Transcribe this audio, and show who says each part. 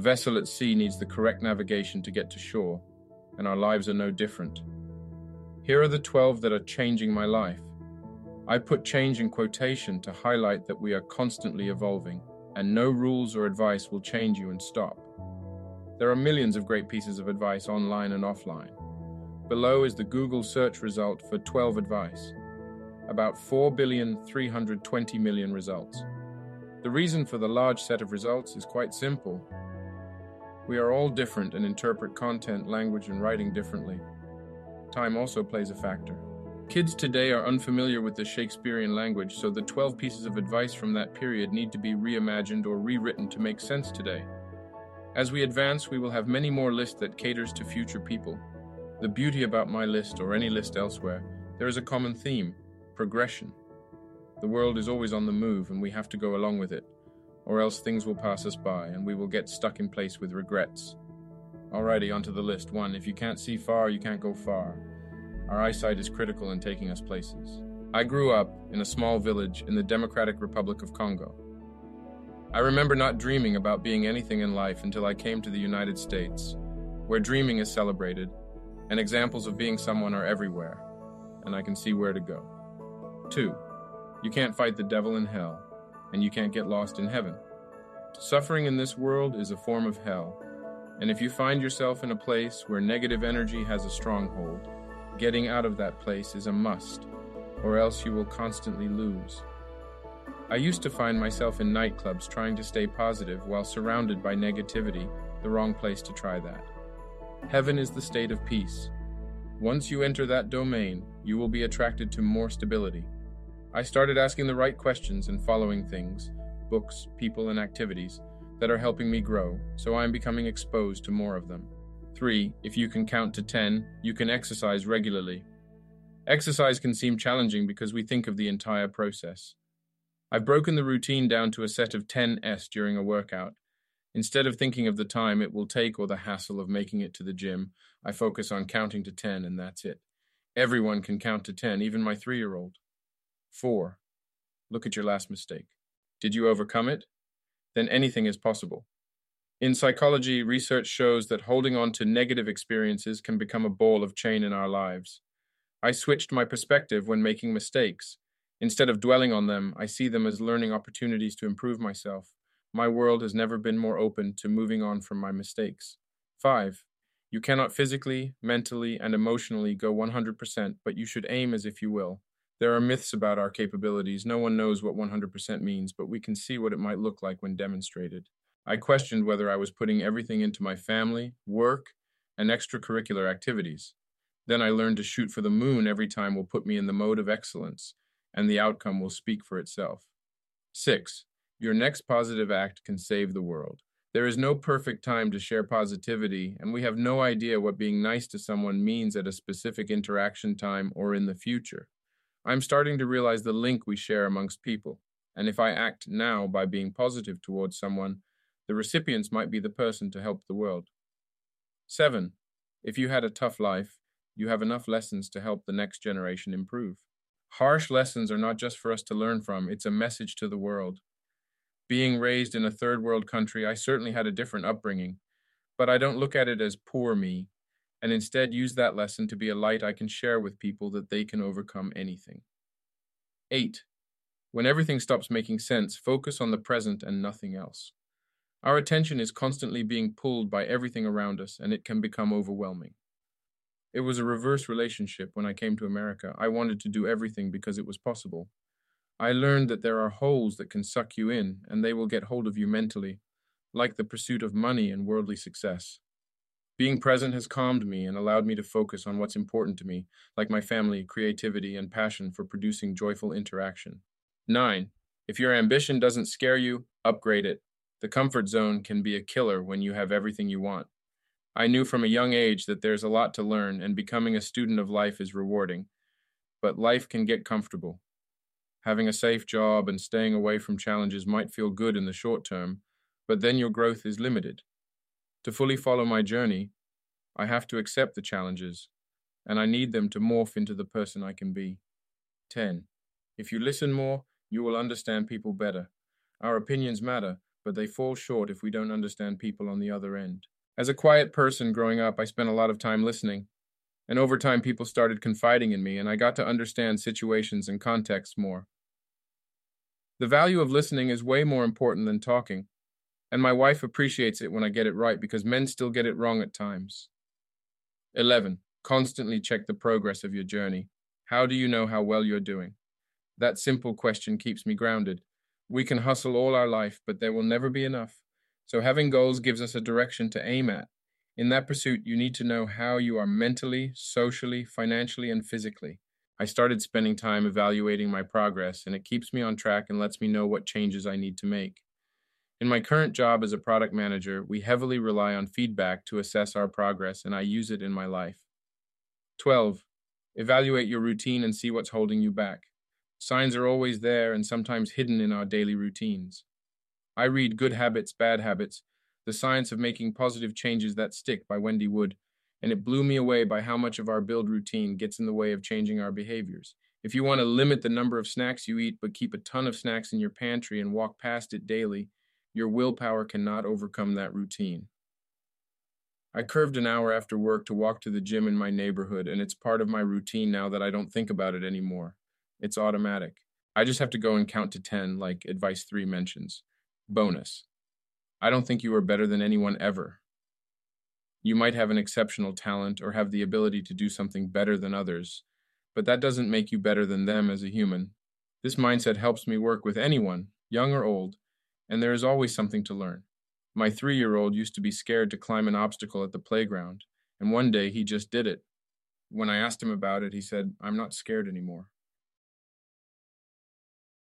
Speaker 1: vessel at sea needs the correct navigation to get to shore, and our lives are no different. Here are the 12 that are changing my life. I put change in quotation to highlight that we are constantly evolving, and no rules or advice will change you and stop. There are millions of great pieces of advice online and offline. Below is the Google search result for 12 advice. About 4,320 million results. The reason for the large set of results is quite simple. We are all different and interpret content, language, and writing differently. Time also plays a factor. Kids today are unfamiliar with the Shakespearean language, so the 12 pieces of advice from that period need to be reimagined or rewritten to make sense today. As we advance, we will have many more lists that caters to future people. The beauty about my list or any list elsewhere, there is a common theme, progression. The world is always on the move and we have to go along with it, or else things will pass us by and we will get stuck in place with regrets. Alrighty, onto the list. One, if you can't see far, you can't go far. Our eyesight is critical in taking us places. I grew up in a small village in the Democratic Republic of Congo. I remember not dreaming about being anything in life until I came to the United States, where dreaming is celebrated, and examples of being someone are everywhere, and I can see where to go. Two, you can't fight the devil in hell, and you can't get lost in heaven. Suffering in this world is a form of hell, and if you find yourself in a place where negative energy has a stronghold, Getting out of that place is a must, or else you will constantly lose. I used to find myself in nightclubs trying to stay positive while surrounded by negativity, the wrong place to try that. Heaven is the state of peace. Once you enter that domain, you will be attracted to more stability. I started asking the right questions and following things, books, people, and activities that are helping me grow, so I am becoming exposed to more of them. 3. If you can count to 10, you can exercise regularly. Exercise can seem challenging because we think of the entire process. I've broken the routine down to a set of 10S during a workout. Instead of thinking of the time it will take or the hassle of making it to the gym, I focus on counting to 10 and that's it. Everyone can count to 10, even my three year old. 4. Look at your last mistake. Did you overcome it? Then anything is possible. In psychology, research shows that holding on to negative experiences can become a ball of chain in our lives. I switched my perspective when making mistakes. Instead of dwelling on them, I see them as learning opportunities to improve myself. My world has never been more open to moving on from my mistakes. 5. You cannot physically, mentally, and emotionally go 100%, but you should aim as if you will. There are myths about our capabilities. No one knows what 100% means, but we can see what it might look like when demonstrated. I questioned whether I was putting everything into my family, work, and extracurricular activities. Then I learned to shoot for the moon every time will put me in the mode of excellence, and the outcome will speak for itself. 6. Your next positive act can save the world. There is no perfect time to share positivity, and we have no idea what being nice to someone means at a specific interaction time or in the future. I'm starting to realize the link we share amongst people, and if I act now by being positive towards someone, the recipients might be the person to help the world. 7. If you had a tough life, you have enough lessons to help the next generation improve. Harsh lessons are not just for us to learn from, it's a message to the world. Being raised in a third world country, I certainly had a different upbringing, but I don't look at it as poor me, and instead use that lesson to be a light I can share with people that they can overcome anything. 8. When everything stops making sense, focus on the present and nothing else. Our attention is constantly being pulled by everything around us, and it can become overwhelming. It was a reverse relationship when I came to America. I wanted to do everything because it was possible. I learned that there are holes that can suck you in, and they will get hold of you mentally, like the pursuit of money and worldly success. Being present has calmed me and allowed me to focus on what's important to me, like my family, creativity, and passion for producing joyful interaction. 9. If your ambition doesn't scare you, upgrade it. The comfort zone can be a killer when you have everything you want. I knew from a young age that there's a lot to learn, and becoming a student of life is rewarding. But life can get comfortable. Having a safe job and staying away from challenges might feel good in the short term, but then your growth is limited. To fully follow my journey, I have to accept the challenges, and I need them to morph into the person I can be. 10. If you listen more, you will understand people better. Our opinions matter, but they fall short if we don't understand people on the other end. As a quiet person growing up, I spent a lot of time listening. And over time, people started confiding in me, and I got to understand situations and contexts more. The value of listening is way more important than talking, and my wife appreciates it when I get it right because men still get it wrong at times. 11. Constantly check the progress of your journey. How do you know how well you're doing? That simple question keeps me grounded. We can hustle all our life, but there will never be enough. So having goals gives us a direction to aim at. In that pursuit, you need to know how you are mentally, socially, financially, and physically. I started spending time evaluating my progress, and it keeps me on track and lets me know what changes I need to make. In my current job as a product manager, we heavily rely on feedback to assess our progress, and I use it in my life. 12. Evaluate your routine and see what's holding you back. Signs are always there and sometimes hidden in our daily routines. I read Good Habits, Bad Habits The Science of Making Positive Changes That Stick by Wendy Wood, and it blew me away by how much of our build routine gets in the way of changing our behaviors. If you want to limit the number of snacks you eat but keep a ton of snacks in your pantry and walk past it daily, your willpower cannot overcome that routine. I curved an hour after work to walk to the gym in my neighborhood, and it's part of my routine now that I don't think about it anymore. It's automatic. I just have to go and count to 10, like advice 3 mentions. Bonus. I don't think you are better than anyone ever. You might have an exceptional talent or have the ability to do something better than others, but that doesn't make you better than them as a human. This mindset helps me work with anyone, young or old, and there is always something to learn. My three year old used to be scared to climb an obstacle at the playground, and one day he just did it. When I asked him about it, he said, I'm not scared anymore.